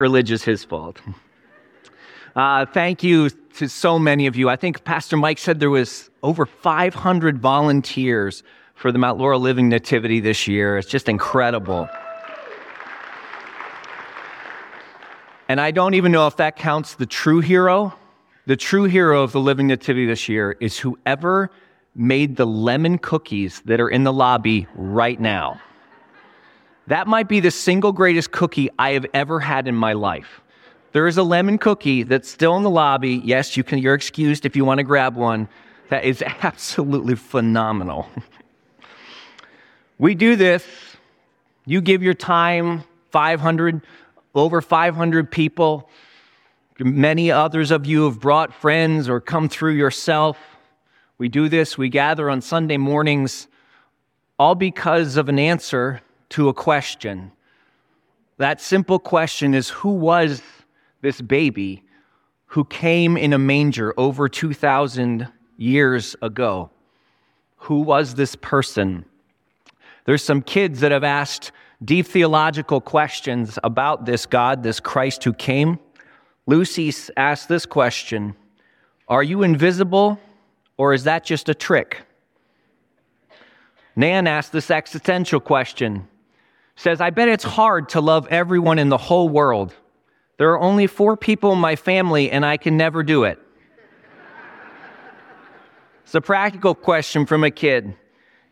Religion is his fault. Uh, thank you to so many of you. I think Pastor Mike said there was over 500 volunteers for the Mount Laurel Living Nativity this year. It's just incredible. And I don't even know if that counts the true hero. The true hero of the Living Nativity this year is whoever made the lemon cookies that are in the lobby right now. That might be the single greatest cookie I have ever had in my life. There is a lemon cookie that's still in the lobby. Yes, you can, you're excused if you want to grab one. That is absolutely phenomenal. we do this. You give your time, 500, over 500 people. Many others of you have brought friends or come through yourself. We do this, we gather on Sunday mornings, all because of an answer to a question. That simple question is Who was this baby who came in a manger over 2,000 years ago? Who was this person? There's some kids that have asked deep theological questions about this God, this Christ who came. Lucy asked this question Are you invisible, or is that just a trick? Nan asked this existential question Says, I bet it's hard to love everyone in the whole world. There are only four people in my family, and I can never do it. it's a practical question from a kid.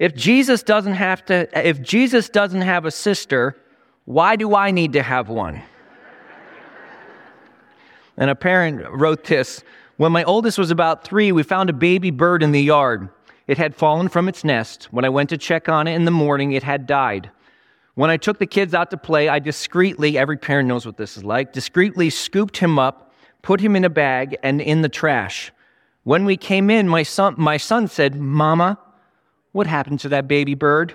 If Jesus doesn't have to, if Jesus doesn't have a sister, why do I need to have one? And a parent wrote this When my oldest was about three, we found a baby bird in the yard. It had fallen from its nest. When I went to check on it in the morning, it had died. When I took the kids out to play, I discreetly, every parent knows what this is like, discreetly scooped him up, put him in a bag, and in the trash. When we came in, my son, my son said, Mama, what happened to that baby bird?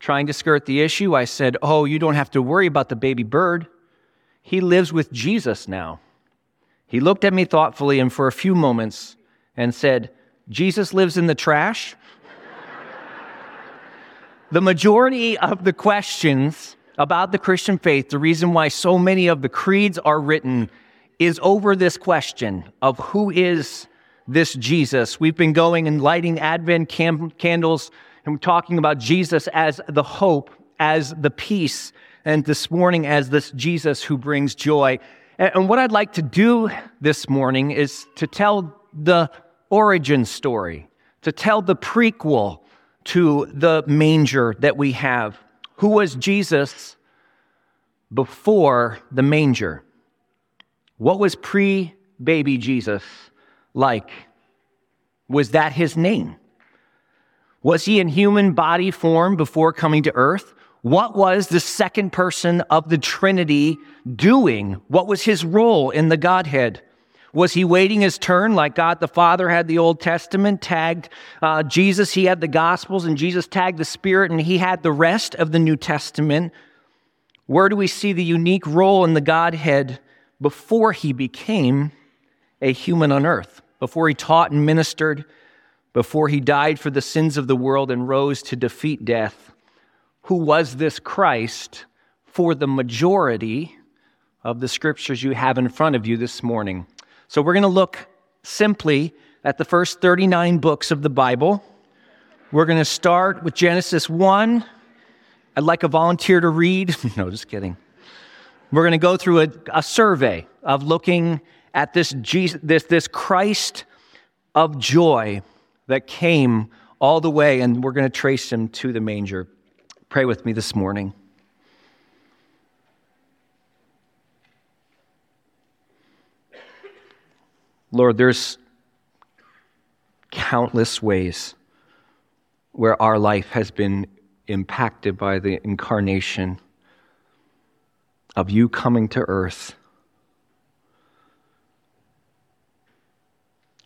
Trying to skirt the issue, I said, Oh, you don't have to worry about the baby bird. He lives with Jesus now. He looked at me thoughtfully and for a few moments and said, Jesus lives in the trash? The majority of the questions about the Christian faith, the reason why so many of the creeds are written, is over this question of who is this Jesus. We've been going and lighting Advent cam- candles and talking about Jesus as the hope, as the peace, and this morning as this Jesus who brings joy. And, and what I'd like to do this morning is to tell the origin story, to tell the prequel to the manger that we have. Who was Jesus before the manger? What was pre baby Jesus? like? Was that his name? Was he in human body form before coming to earth? What was the second person of the Trinity doing? What was his role in the Godhead? Was he waiting his turn like God the Father had the Old Testament, tagged uh, Jesus, he had the Gospels, and Jesus tagged the Spirit, and he had the rest of the New Testament? Where do we see the unique role in the Godhead before he became a human on earth? before he taught and ministered, before he died for the sins of the world and rose to defeat death, who was this Christ for the majority of the scriptures you have in front of you this morning. So we're going to look simply at the first 39 books of the Bible. We're going to start with Genesis 1. I'd like a volunteer to read. no, just kidding. We're going to go through a, a survey of looking at this, Jesus, this, this Christ of joy that came all the way, and we're going to trace him to the manger. Pray with me this morning. Lord, there's countless ways where our life has been impacted by the incarnation of you coming to earth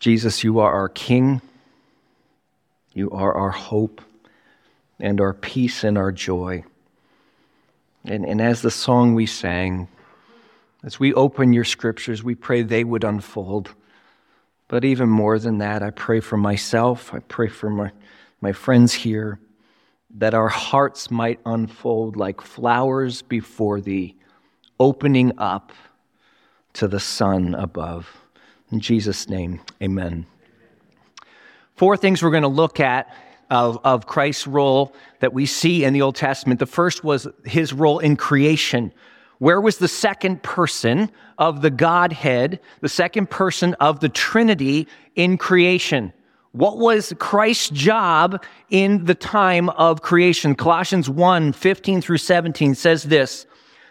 Jesus, you are our King. You are our hope and our peace and our joy. And, and as the song we sang, as we open your scriptures, we pray they would unfold. But even more than that, I pray for myself, I pray for my, my friends here, that our hearts might unfold like flowers before thee, opening up to the sun above. In Jesus' name, amen. Four things we're going to look at of, of Christ's role that we see in the Old Testament. The first was his role in creation. Where was the second person of the Godhead, the second person of the Trinity in creation? What was Christ's job in the time of creation? Colossians 1 15 through 17 says this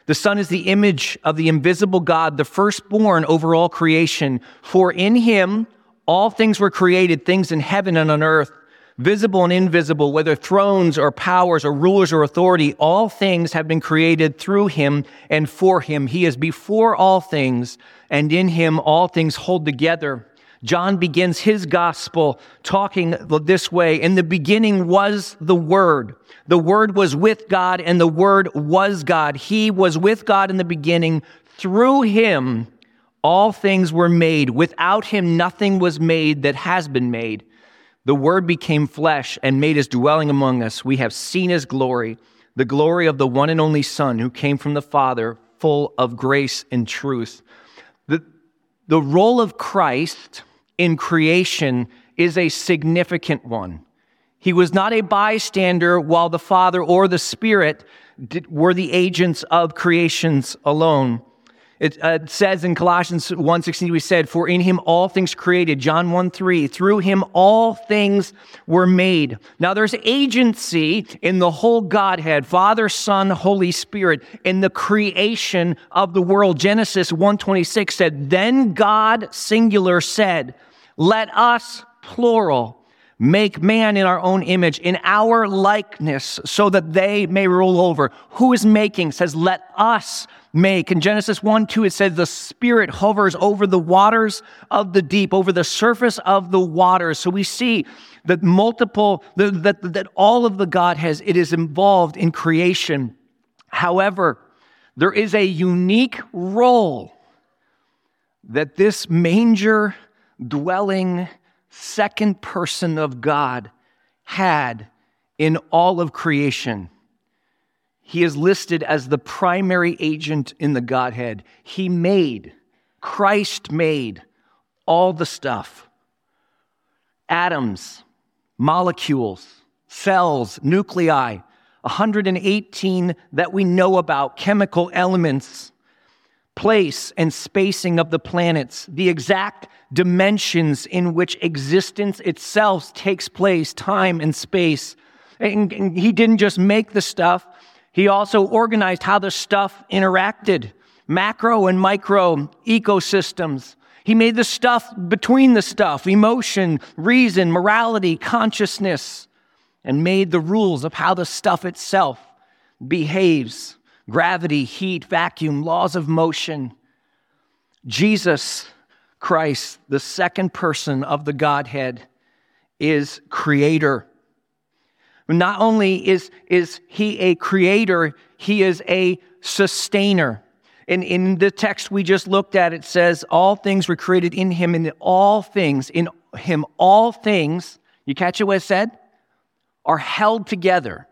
The Son is the image of the invisible God, the firstborn over all creation. For in him all things were created, things in heaven and on earth visible and invisible, whether thrones or powers or rulers or authority, all things have been created through him and for him. He is before all things, and in him all things hold together. John begins his gospel talking this way. In the beginning was the Word. The Word was with God, and the Word was God. He was with God in the beginning. Through him, all things were made. Without him, nothing was made that has been made. The Word became flesh and made his dwelling among us. We have seen his glory, the glory of the one and only Son who came from the Father, full of grace and truth. The, the role of Christ in creation is a significant one. He was not a bystander while the Father or the Spirit did, were the agents of creations alone. It uh, says in Colossians 1.16, we said, For in him all things created, John 1 3, through him all things were made. Now there's agency in the whole Godhead, Father, Son, Holy Spirit, in the creation of the world. Genesis 1.26 said, Then God, singular, said, Let us, plural, make man in our own image, in our likeness, so that they may rule over. Who is making? Says, Let us make. In Genesis 1 2, it says, The Spirit hovers over the waters of the deep, over the surface of the waters. So we see that multiple, that, that, that all of the God has, it is involved in creation. However, there is a unique role that this manger dwelling second person of God had in all of creation. He is listed as the primary agent in the Godhead. He made, Christ made all the stuff atoms, molecules, cells, nuclei, 118 that we know about, chemical elements, place and spacing of the planets, the exact dimensions in which existence itself takes place, time and space. And he didn't just make the stuff, he also organized how the stuff interacted, macro and micro ecosystems. He made the stuff between the stuff, emotion, reason, morality, consciousness, and made the rules of how the stuff itself behaves gravity, heat, vacuum, laws of motion. Jesus Christ, the second person of the Godhead, is creator. Not only is, is he a creator, he is a sustainer. And in the text we just looked at, it says, All things were created in him, and all things, in him, all things, you catch it what it said? Are held together.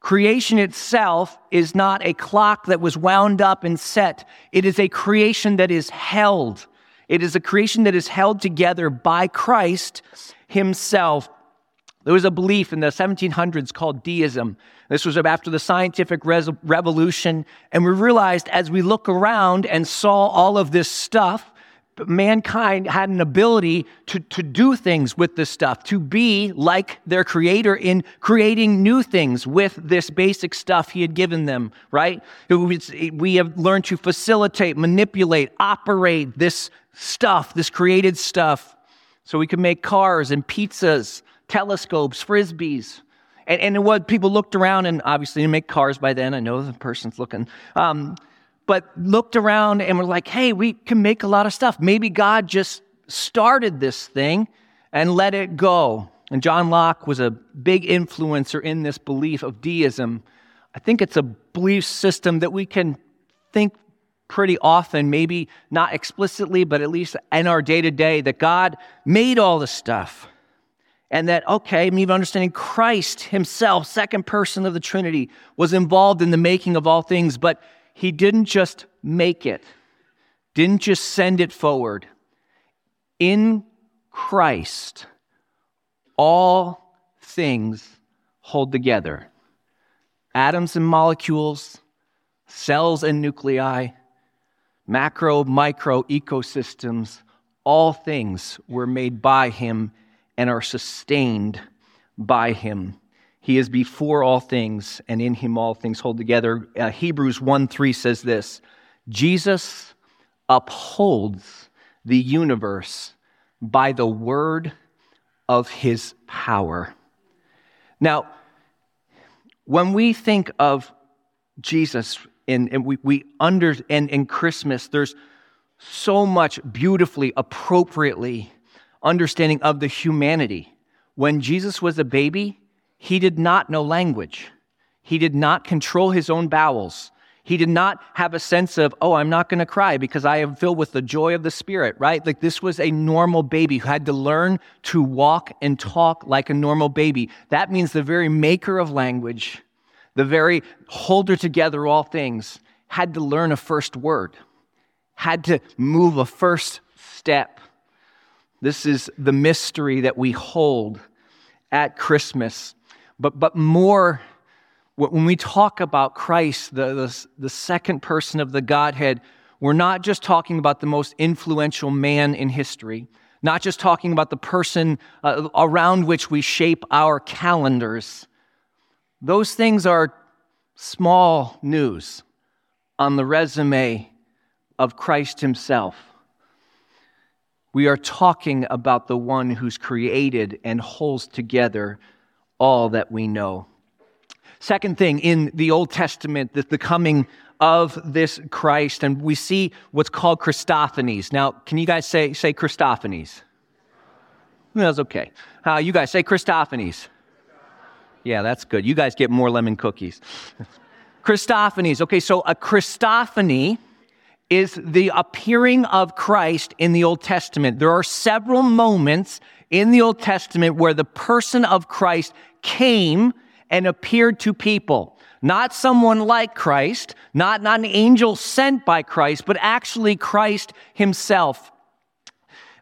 Creation itself is not a clock that was wound up and set. It is a creation that is held. It is a creation that is held together by Christ Himself. There was a belief in the 1700s called deism. This was after the scientific revolution. And we realized as we look around and saw all of this stuff, mankind had an ability to, to do things with this stuff, to be like their creator in creating new things with this basic stuff he had given them, right? We have learned to facilitate, manipulate, operate this stuff, this created stuff, so we can make cars and pizzas telescopes, frisbees. And, and what people looked around and obviously didn't make cars by then. I know the person's looking. Um, but looked around and were like, hey, we can make a lot of stuff. Maybe God just started this thing and let it go. And John Locke was a big influencer in this belief of deism. I think it's a belief system that we can think pretty often, maybe not explicitly, but at least in our day to day, that God made all the stuff and that, okay, I'm even understanding Christ himself, second person of the Trinity, was involved in the making of all things, but he didn't just make it, didn't just send it forward. In Christ, all things hold together atoms and molecules, cells and nuclei, macro, micro ecosystems, all things were made by him and are sustained by him. He is before all things, and in him all things hold together. Uh, Hebrews 1 3 says this Jesus upholds the universe by the word of his power. Now, when we think of Jesus and, and we, we under and in Christmas, there's so much beautifully, appropriately understanding of the humanity. When Jesus was a baby, he did not know language. He did not control his own bowels. He did not have a sense of, oh, I'm not going to cry because I am filled with the joy of the Spirit, right? Like this was a normal baby who had to learn to walk and talk like a normal baby. That means the very maker of language, the very holder together all things, had to learn a first word, had to move a first step. This is the mystery that we hold at Christmas. But, but more, when we talk about Christ, the, the, the second person of the Godhead, we're not just talking about the most influential man in history, not just talking about the person uh, around which we shape our calendars. Those things are small news on the resume of Christ Himself. We are talking about the one who's created and holds together all that we know. Second thing in the Old Testament, the, the coming of this Christ, and we see what's called Christophanies. Now, can you guys say, say Christophanies? That's okay. Uh, you guys say Christophanies. Yeah, that's good. You guys get more lemon cookies. Christophanies. Okay, so a Christophany is the appearing of Christ in the Old Testament. There are several moments in the Old Testament where the person of Christ came and appeared to people. Not someone like Christ, not, not an angel sent by Christ, but actually Christ himself.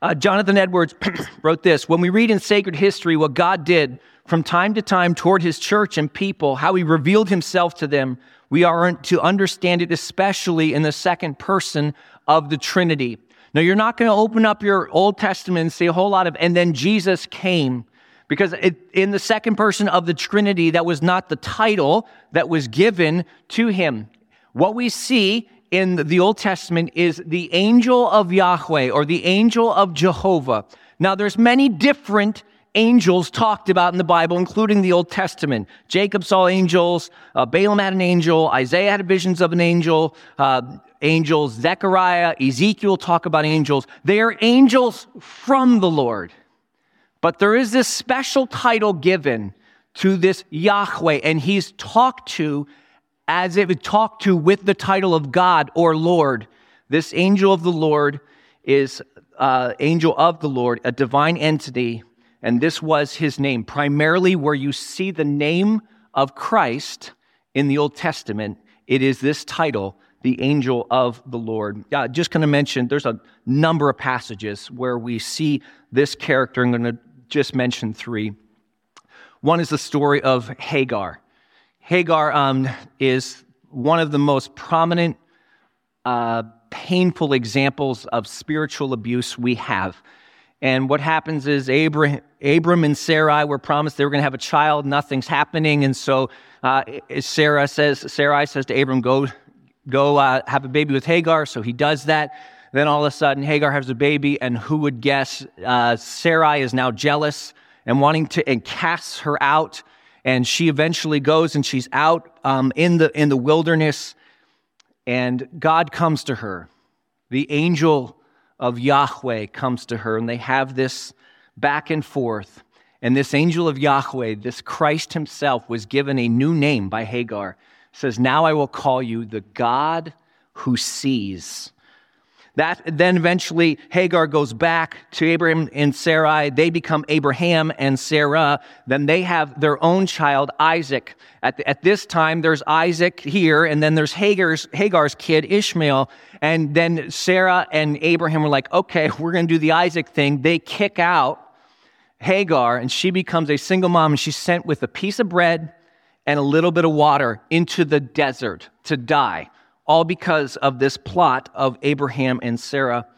Uh, Jonathan Edwards wrote this When we read in sacred history what God did from time to time toward his church and people, how he revealed himself to them, we are to understand it especially in the second person of the Trinity. Now, you're not going to open up your Old Testament and see a whole lot of, and then Jesus came. Because it, in the second person of the Trinity, that was not the title that was given to him. What we see in the Old Testament is the angel of Yahweh or the angel of Jehovah. Now, there's many different angels talked about in the Bible, including the Old Testament. Jacob saw angels, uh, Balaam had an angel, Isaiah had visions of an angel, uh, angels, Zechariah, Ezekiel talk about angels. They are angels from the Lord. But there is this special title given to this Yahweh, and he's talked to as if talked to with the title of God or Lord. This angel of the Lord is uh, angel of the Lord, a divine entity and this was his name. Primarily, where you see the name of Christ in the Old Testament, it is this title, the angel of the Lord. Just going to mention, there's a number of passages where we see this character. I'm going to just mention three. One is the story of Hagar. Hagar um, is one of the most prominent, uh, painful examples of spiritual abuse we have. And what happens is Abraham, Abram and Sarai were promised they were going to have a child. Nothing's happening. And so uh, Sarah says, Sarai says to Abram, go, go uh, have a baby with Hagar. So he does that. Then all of a sudden, Hagar has a baby. And who would guess? Uh, Sarai is now jealous and wanting to, and casts her out. And she eventually goes and she's out um, in, the, in the wilderness. And God comes to her. The angel of Yahweh comes to her, and they have this back and forth. And this angel of Yahweh, this Christ himself, was given a new name by Hagar. It says, Now I will call you the God who sees. That then eventually Hagar goes back to Abraham and Sarai. They become Abraham and Sarah. Then they have their own child, Isaac. At, the, at this time, there's Isaac here, and then there's Hagar's, Hagar's kid, Ishmael. And then Sarah and Abraham were like, okay, we're going to do the Isaac thing. They kick out Hagar, and she becomes a single mom, and she's sent with a piece of bread and a little bit of water into the desert to die all because of this plot of Abraham and Sarah.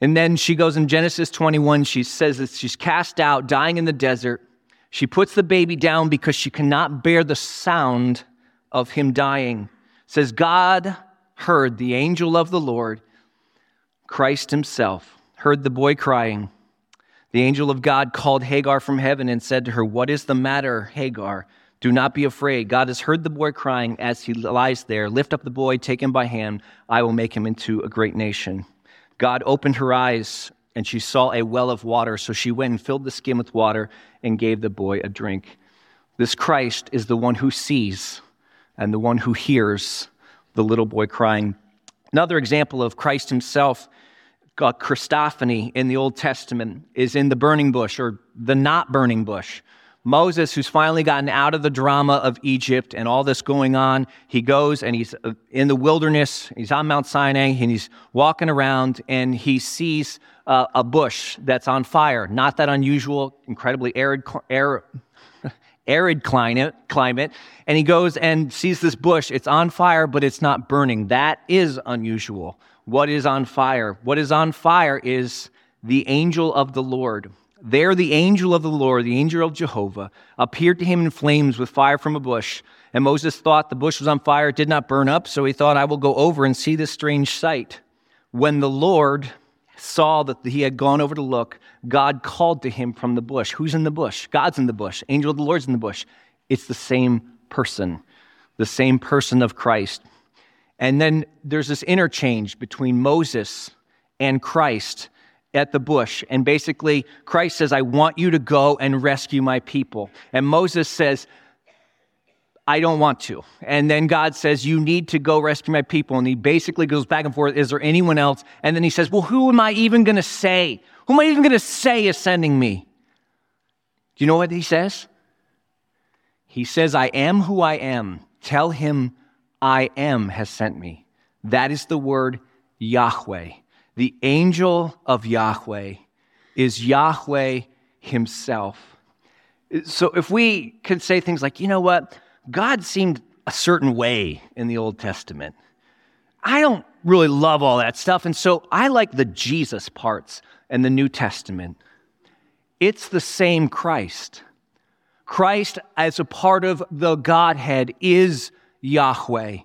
And then she goes in Genesis 21, she says that she's cast out, dying in the desert. She puts the baby down because she cannot bear the sound of him dying. Says, God heard the angel of the Lord, Christ himself, heard the boy crying. The angel of God called Hagar from heaven and said to her, What is the matter, Hagar? Do not be afraid. God has heard the boy crying as he lies there. Lift up the boy, take him by hand. I will make him into a great nation. God opened her eyes, and she saw a well of water. So she went and filled the skin with water and gave the boy a drink. This Christ is the one who sees and the one who hears the little boy crying. Another example of Christ himself, uh, Christophany in the Old Testament, is in the burning bush or the not burning bush. Moses, who's finally gotten out of the drama of Egypt and all this going on, he goes and he's uh, in the wilderness. He's on Mount Sinai and he's walking around and he sees uh, a bush that's on fire. Not that unusual, incredibly arid, arid, arid climate, climate. And he goes and sees this bush. It's on fire, but it's not burning. That is unusual. What is on fire? What is on fire is the angel of the Lord. There, the angel of the Lord, the angel of Jehovah, appeared to him in flames with fire from a bush. And Moses thought the bush was on fire, it did not burn up, so he thought, I will go over and see this strange sight. When the Lord saw that he had gone over to look, God called to him from the bush. Who's in the bush? God's in the bush. Angel of the Lord's in the bush. It's the same person, the same person of Christ. And then there's this interchange between Moses and Christ at the bush. And basically, Christ says, I want you to go and rescue my people. And Moses says, I don't want to. And then God says, You need to go rescue my people. And he basically goes back and forth, Is there anyone else? And then he says, Well, who am I even going to say? Who am I even going to say is sending me? Do you know what he says? He says, I am who I am. Tell him I am has sent me. That is the word Yahweh. The angel of Yahweh is Yahweh himself. So if we could say things like, you know what, God seemed a certain way in the Old Testament. I don't really love all that stuff. And so I like the Jesus parts and the New Testament. It's the same Christ. Christ, as a part of the Godhead, is Yahweh.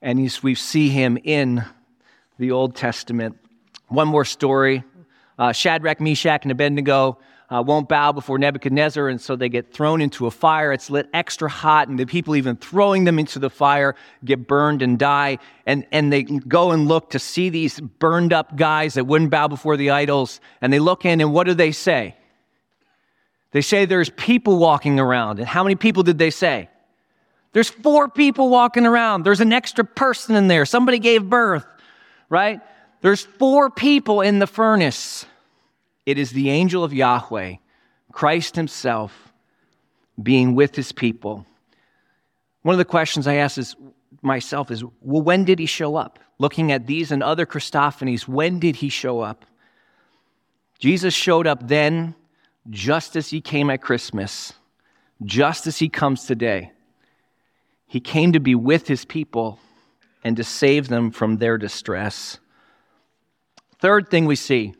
And we see him in the Old Testament. One more story uh, Shadrach, Meshach, and Abednego uh, won't bow before Nebuchadnezzar, and so they get thrown into a fire. It's lit extra hot, and the people even throwing them into the fire get burned and die. And, and they go and look to see these burned up guys that wouldn't bow before the idols, and they look in, and what do they say? They say there's people walking around. And how many people did they say? There's four people walking around. There's an extra person in there. Somebody gave birth right? There's four people in the furnace. It is the angel of Yahweh, Christ Himself, being with His people. One of the questions I ask is, myself is, well, when did He show up? Looking at these and other Christophanies, when did He show up? Jesus showed up then, just as He came at Christmas, just as He comes today. He came to be with His people and to save them from their distress. Third thing we see,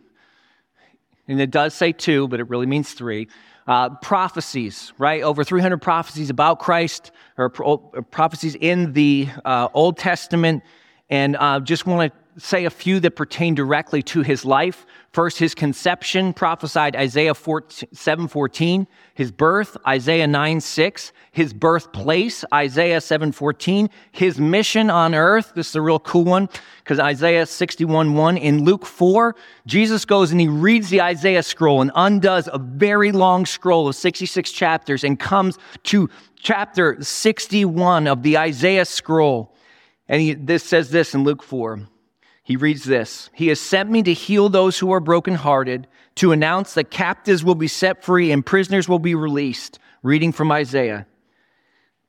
and it does say two, but it really means three. Uh, prophecies, right? Over 300 prophecies about Christ, or pro- prophecies in the uh, Old Testament. And uh, just want to say a few that pertain directly to his life. First, his conception, prophesied Isaiah 7 14. His birth, Isaiah 9 6. His birthplace, Isaiah 7 14. His mission on earth, this is a real cool one, because Isaiah 61 1. In Luke 4, Jesus goes and he reads the Isaiah scroll and undoes a very long scroll of 66 chapters and comes to chapter 61 of the Isaiah scroll. And he, this says this in Luke 4. He reads this He has sent me to heal those who are brokenhearted, to announce that captives will be set free and prisoners will be released. Reading from Isaiah.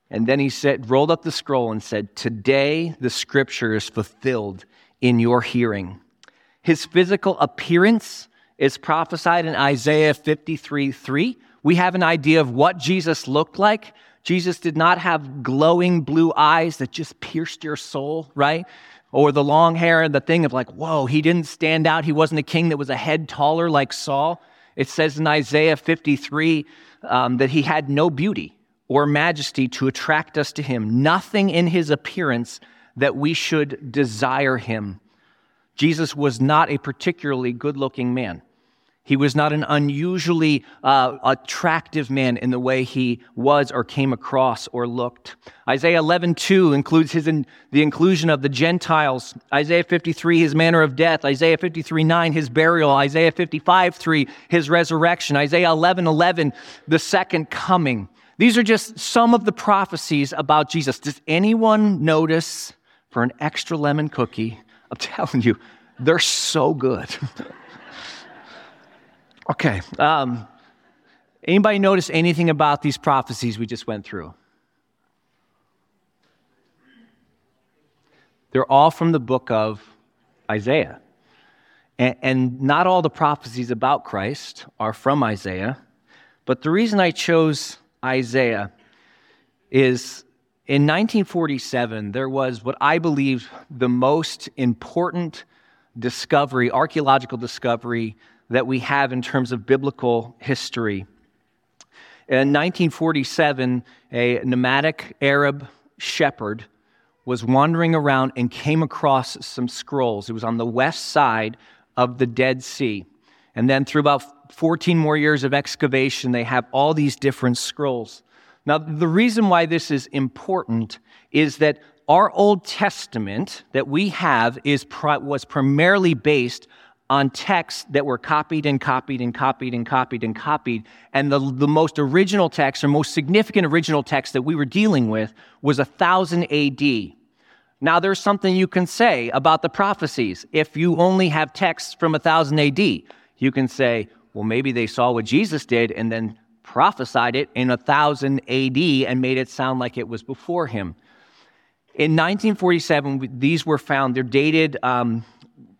And then he said, rolled up the scroll and said, Today the scripture is fulfilled in your hearing. His physical appearance is prophesied in Isaiah 53 3. We have an idea of what Jesus looked like. Jesus did not have glowing blue eyes that just pierced your soul, right? or the long hair and the thing of like, whoa, he didn't stand out. He wasn't a king that was a head taller like Saul. It says in Isaiah 53 um, that he had no beauty or majesty to attract us to him, nothing in his appearance that we should desire him. Jesus was not a particularly good looking man. He was not an unusually uh, attractive man in the way he was or came across or looked. Isaiah 11:2 includes his in, the inclusion of the Gentiles. Isaiah 53, his manner of death. Isaiah 53:9, his burial. Isaiah 55:3, his resurrection. Isaiah 11:11, the second coming. These are just some of the prophecies about Jesus. Does anyone notice for an extra lemon cookie? I'm telling you, they're so good. Okay. Um, anybody notice anything about these prophecies we just went through? They're all from the book of Isaiah. And, and not all the prophecies about Christ are from Isaiah. But the reason I chose Isaiah is in 1947, there was what I believe the most important discovery, archaeological discovery that we have in terms of biblical history. In 1947, a nomadic Arab shepherd was wandering around and came across some scrolls. It was on the west side of the Dead Sea. And then, through about 14 more years of excavation, they have all these different scrolls. Now, the reason why this is important is that our Old Testament that we have is, was primarily based on texts that were copied and copied and copied and copied and copied. And the, the most original text, or most significant original text that we were dealing with, was 1000 AD. Now, there's something you can say about the prophecies. If you only have texts from 1000 AD, you can say, well, maybe they saw what Jesus did and then prophesied it in 1000 AD and made it sound like it was before him. In 1947, these were found, they're dated. Um,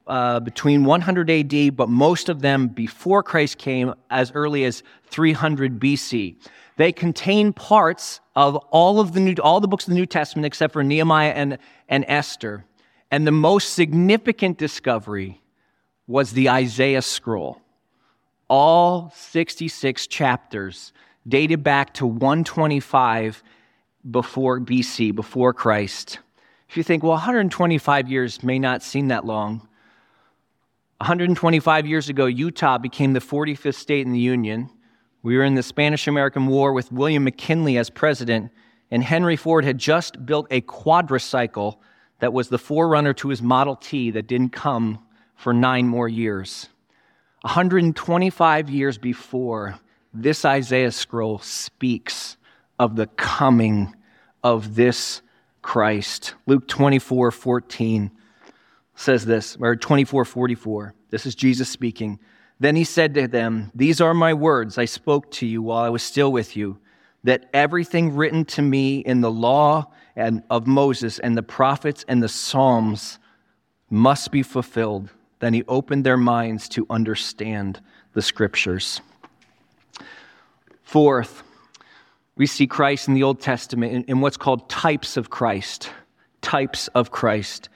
uh, between 100 AD, but most of them before Christ came as early as 300 BC. They contain parts of all of the new, all the books of the New Testament except for Nehemiah and, and Esther. And the most significant discovery was the Isaiah scroll. All 66 chapters dated back to 125 before BC, before Christ. If you think, well, 125 years may not seem that long, 125 years ago, Utah became the 45th state in the Union. We were in the Spanish American War with William McKinley as president, and Henry Ford had just built a quadricycle that was the forerunner to his Model T that didn't come for nine more years. 125 years before, this Isaiah scroll speaks of the coming of this Christ. Luke 24 14 says this, or 2444. This is Jesus speaking. Then he said to them, These are my words I spoke to you while I was still with you, that everything written to me in the law and of Moses and the prophets and the Psalms must be fulfilled. Then he opened their minds to understand the scriptures. Fourth, we see Christ in the Old Testament in, in what's called types of Christ. Types of Christ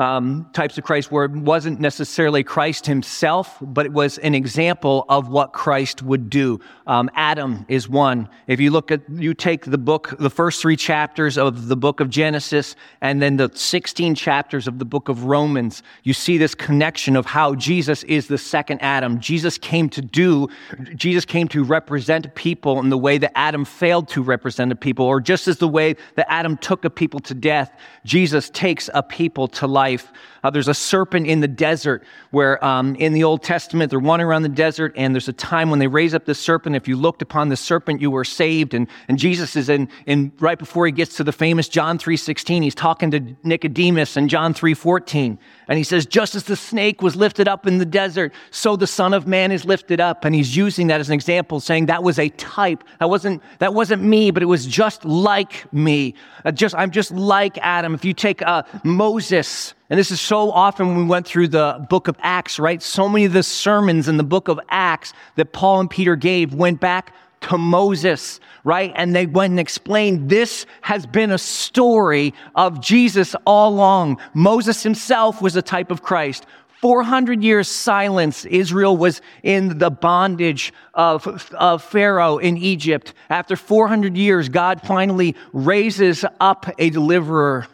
um, types of Christ where it wasn't necessarily Christ himself, but it was an example of what Christ would do. Um, Adam is one. If you look at, you take the book, the first three chapters of the book of Genesis, and then the 16 chapters of the book of Romans, you see this connection of how Jesus is the second Adam. Jesus came to do, Jesus came to represent people in the way that Adam failed to represent a people, or just as the way that Adam took a people to death, Jesus takes a people to life life. Uh, there's a serpent in the desert where um, in the Old Testament they're wandering around the desert, and there's a time when they raise up the serpent. If you looked upon the serpent, you were saved. And, and Jesus is in, in right before he gets to the famous John 3:16. He's talking to Nicodemus in John 3:14, and he says, "Just as the snake was lifted up in the desert, so the Son of Man is lifted up." And he's using that as an example, saying that was a type. That wasn't that wasn't me, but it was just like me. Uh, just I'm just like Adam. If you take uh, Moses and this is so often when we went through the book of Acts, right? So many of the sermons in the book of Acts that Paul and Peter gave went back to Moses, right? And they went and explained this has been a story of Jesus all along. Moses himself was a type of Christ. 400 years silence. Israel was in the bondage of, of Pharaoh in Egypt. After 400 years, God finally raises up a deliverer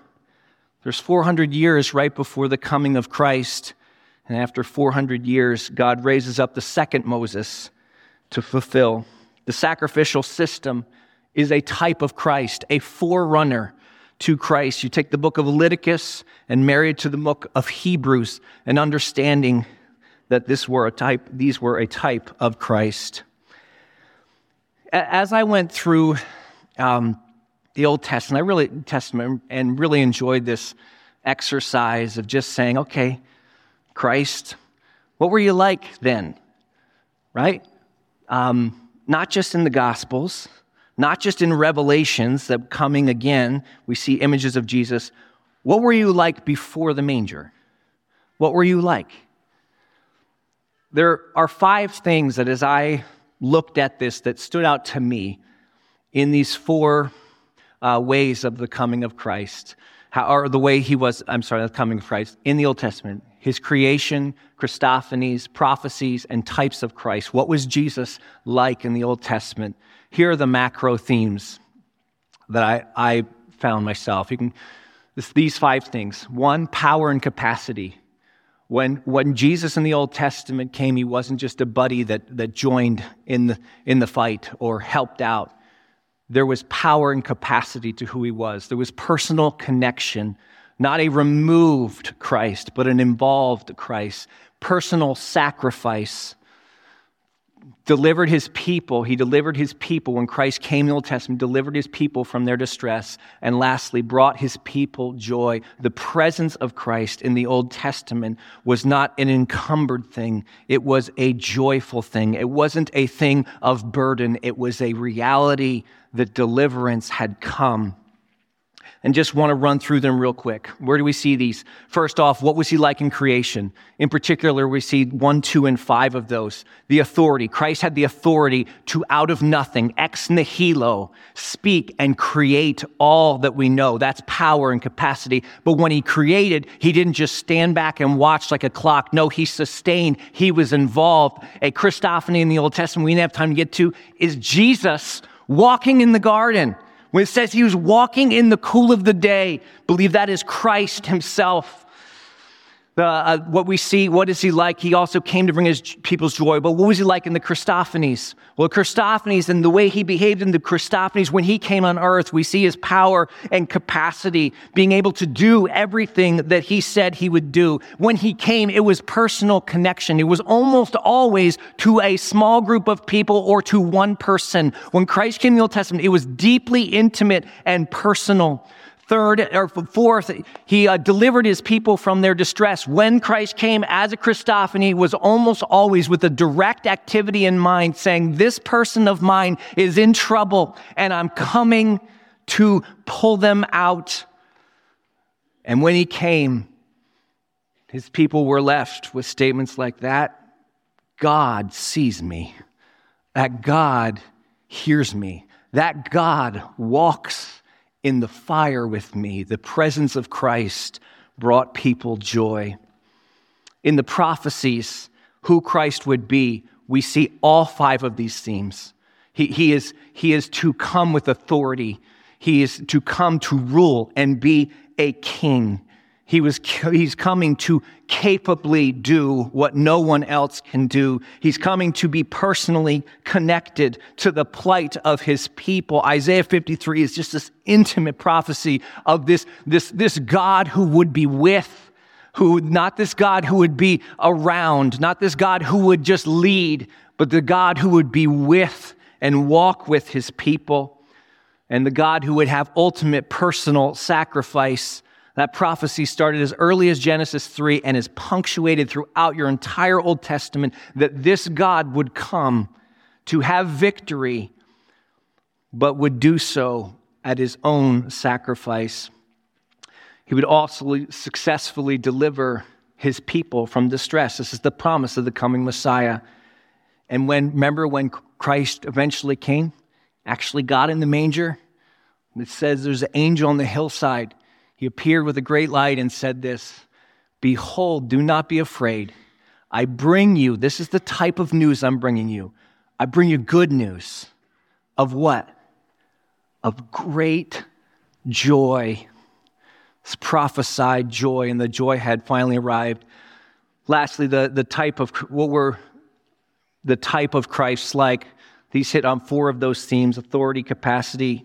there's 400 years right before the coming of Christ. And after 400 years, God raises up the second Moses to fulfill. The sacrificial system is a type of Christ, a forerunner to Christ. You take the book of Leviticus and marry it to the book of Hebrews, and understanding that this were a type, these were a type of Christ. As I went through um, the Old Testament. I really Testament and really enjoyed this exercise of just saying, okay, Christ, what were you like then? Right? Um, not just in the Gospels, not just in Revelations that coming again, we see images of Jesus. What were you like before the manger? What were you like? There are five things that as I looked at this that stood out to me in these four uh, ways of the coming of Christ, how, or the way he was, I'm sorry, the coming of Christ in the Old Testament, his creation, Christophanies, prophecies, and types of Christ. What was Jesus like in the Old Testament? Here are the macro themes that I, I found myself. You can, this, these five things. One, power and capacity. When, when Jesus in the Old Testament came, he wasn't just a buddy that, that joined in the, in the fight or helped out there was power and capacity to who he was. There was personal connection, not a removed Christ, but an involved Christ, personal sacrifice. Delivered his people. He delivered his people when Christ came in the Old Testament, delivered his people from their distress. And lastly, brought his people joy. The presence of Christ in the Old Testament was not an encumbered thing, it was a joyful thing. It wasn't a thing of burden, it was a reality that deliverance had come. And just want to run through them real quick. Where do we see these? First off, what was he like in creation? In particular, we see one, two, and five of those. The authority. Christ had the authority to, out of nothing, ex nihilo, speak and create all that we know. That's power and capacity. But when he created, he didn't just stand back and watch like a clock. No, he sustained. He was involved. A Christophany in the Old Testament we didn't have time to get to is Jesus walking in the garden. When it says he was walking in the cool of the day, believe that is Christ himself uh, what we see, what is he like? He also came to bring his people's joy. But what was he like in the Christophanies? Well, Christophanies and the way he behaved in the Christophanies when he came on earth, we see his power and capacity, being able to do everything that he said he would do. When he came, it was personal connection. It was almost always to a small group of people or to one person. When Christ came in the Old Testament, it was deeply intimate and personal. Third or fourth, he uh, delivered his people from their distress. When Christ came as a Christophany was almost always with a direct activity in mind, saying, this person of mine is in trouble and I'm coming to pull them out. And when he came, his people were left with statements like that. God sees me. That God hears me. That God walks in the fire with me. The presence of Christ brought people joy. In the prophecies, who Christ would be, we see all five of these themes. He, he, is, he is to come with authority. He is to come to rule and be a king. He was, he's coming to capably do what no one else can do. He's coming to be personally connected to the plight of his people. Isaiah 53 is just this intimate prophecy of this, this, this God who would be with who, not this God who would be around, not this God who would just lead, but the God who would be with and walk with his people, and the God who would have ultimate personal sacrifice. That prophecy started as early as Genesis 3 and is punctuated throughout your entire Old Testament that this God would come to have victory, but would do so at his own sacrifice. He would also successfully deliver his people from distress. This is the promise of the coming Messiah. And when, remember when Christ eventually came, actually got in the manger? It says there's an angel on the hillside. He appeared with a great light and said this Behold, do not be afraid. I bring you, this is the type of news I'm bringing you. I bring you good news of what? Of great joy. It's prophesied joy, and the joy had finally arrived. Lastly, the, the type of what were the type of Christ like. These hit on four of those themes authority, capacity,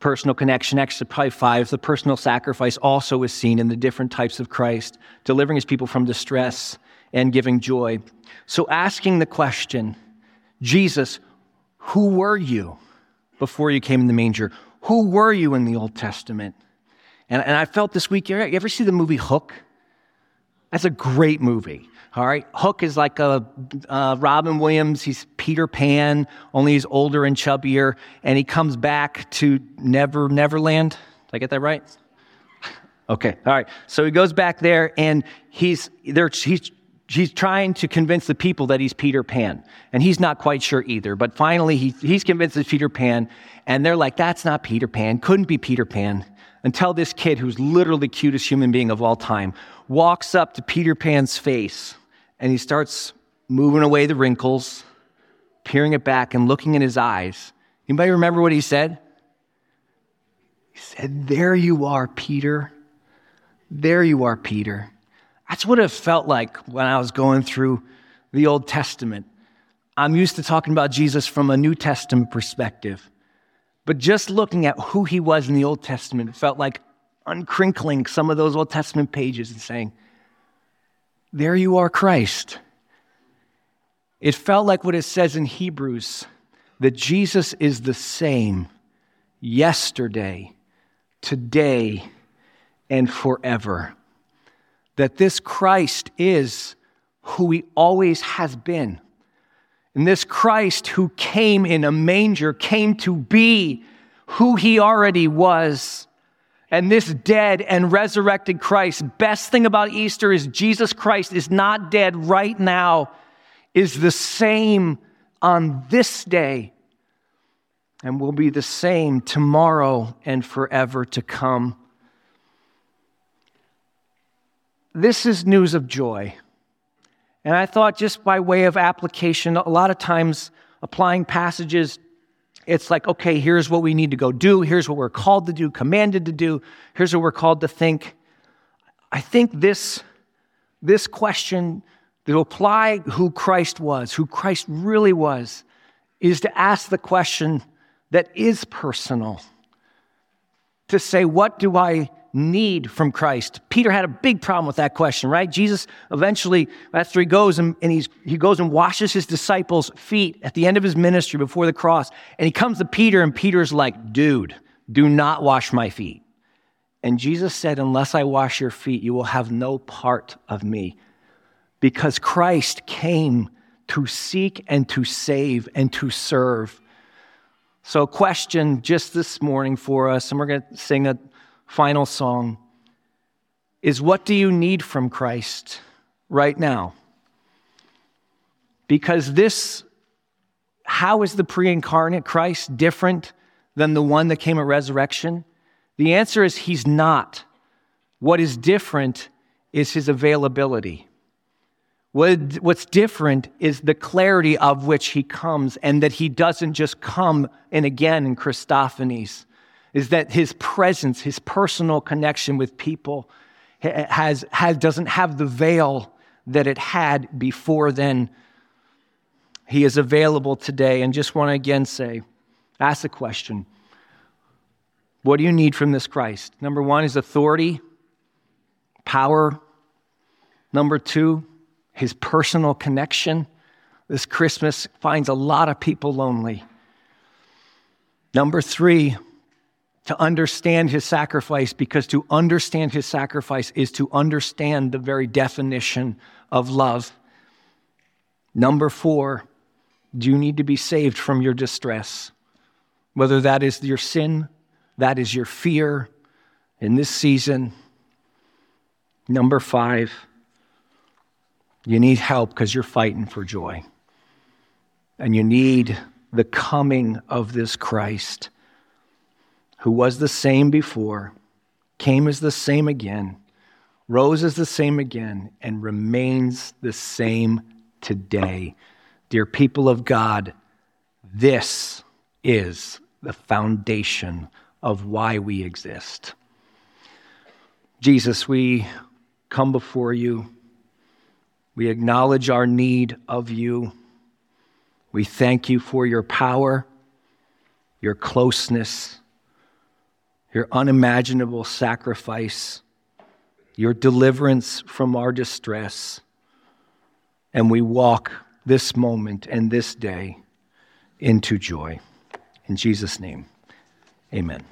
personal connection. Actually, probably five. The personal sacrifice also is seen in the different types of Christ, delivering his people from distress and giving joy. So, asking the question, Jesus, who were you before you came in the manger? Who were you in the Old Testament? And, and I felt this week, you ever see the movie Hook? That's a great movie. All right. Hook is like a uh, Robin Williams. He's Peter Pan, only he's older and chubbier. And he comes back to Never Neverland. Did I get that right? Okay. All right. So he goes back there and he's there. He's he's trying to convince the people that he's Peter Pan. And he's not quite sure either. But finally, he, he's convinced it's Peter Pan. And they're like, that's not Peter Pan. Couldn't be Peter Pan. Until this kid, who's literally the cutest human being of all time, walks up to Peter Pan's face and he starts moving away the wrinkles, peering it back and looking in his eyes. Anybody remember what he said? He said, There you are, Peter. There you are, Peter. That's what it felt like when I was going through the Old Testament. I'm used to talking about Jesus from a New Testament perspective. But just looking at who he was in the Old Testament, felt like uncrinkling some of those Old Testament pages and saying, There you are, Christ. It felt like what it says in Hebrews that Jesus is the same yesterday, today, and forever that this Christ is who he always has been. And this Christ who came in a manger came to be who he already was. And this dead and resurrected Christ, best thing about Easter is Jesus Christ is not dead right now, is the same on this day, and will be the same tomorrow and forever to come. this is news of joy. And I thought, just by way of application, a lot of times applying passages, it's like, okay, here's what we need to go do. Here's what we're called to do, commanded to do. Here's what we're called to think. I think this, this question to apply who Christ was, who Christ really was, is to ask the question that is personal. To say, what do I need from Christ? Peter had a big problem with that question, right? Jesus eventually, after he goes and, and he's, he goes and washes his disciples' feet at the end of his ministry before the cross, and he comes to Peter, and Peter's like, dude, do not wash my feet. And Jesus said, Unless I wash your feet, you will have no part of me. Because Christ came to seek and to save and to serve. So, a question just this morning for us, and we're going to sing a final song is what do you need from Christ right now? Because this, how is the pre incarnate Christ different than the one that came at resurrection? The answer is he's not. What is different is his availability. What, what's different is the clarity of which he comes, and that he doesn't just come and again in Christophanies is that his presence, his personal connection with people, has, has, doesn't have the veil that it had before then. He is available today. And just want to again say, ask the question what do you need from this Christ? Number one is authority, power, Number two, his personal connection. This Christmas finds a lot of people lonely. Number three, to understand his sacrifice, because to understand his sacrifice is to understand the very definition of love. Number four, do you need to be saved from your distress? Whether that is your sin, that is your fear in this season. Number five, you need help because you're fighting for joy. And you need the coming of this Christ who was the same before, came as the same again, rose as the same again, and remains the same today. Dear people of God, this is the foundation of why we exist. Jesus, we come before you. We acknowledge our need of you. We thank you for your power, your closeness, your unimaginable sacrifice, your deliverance from our distress. And we walk this moment and this day into joy. In Jesus' name, amen.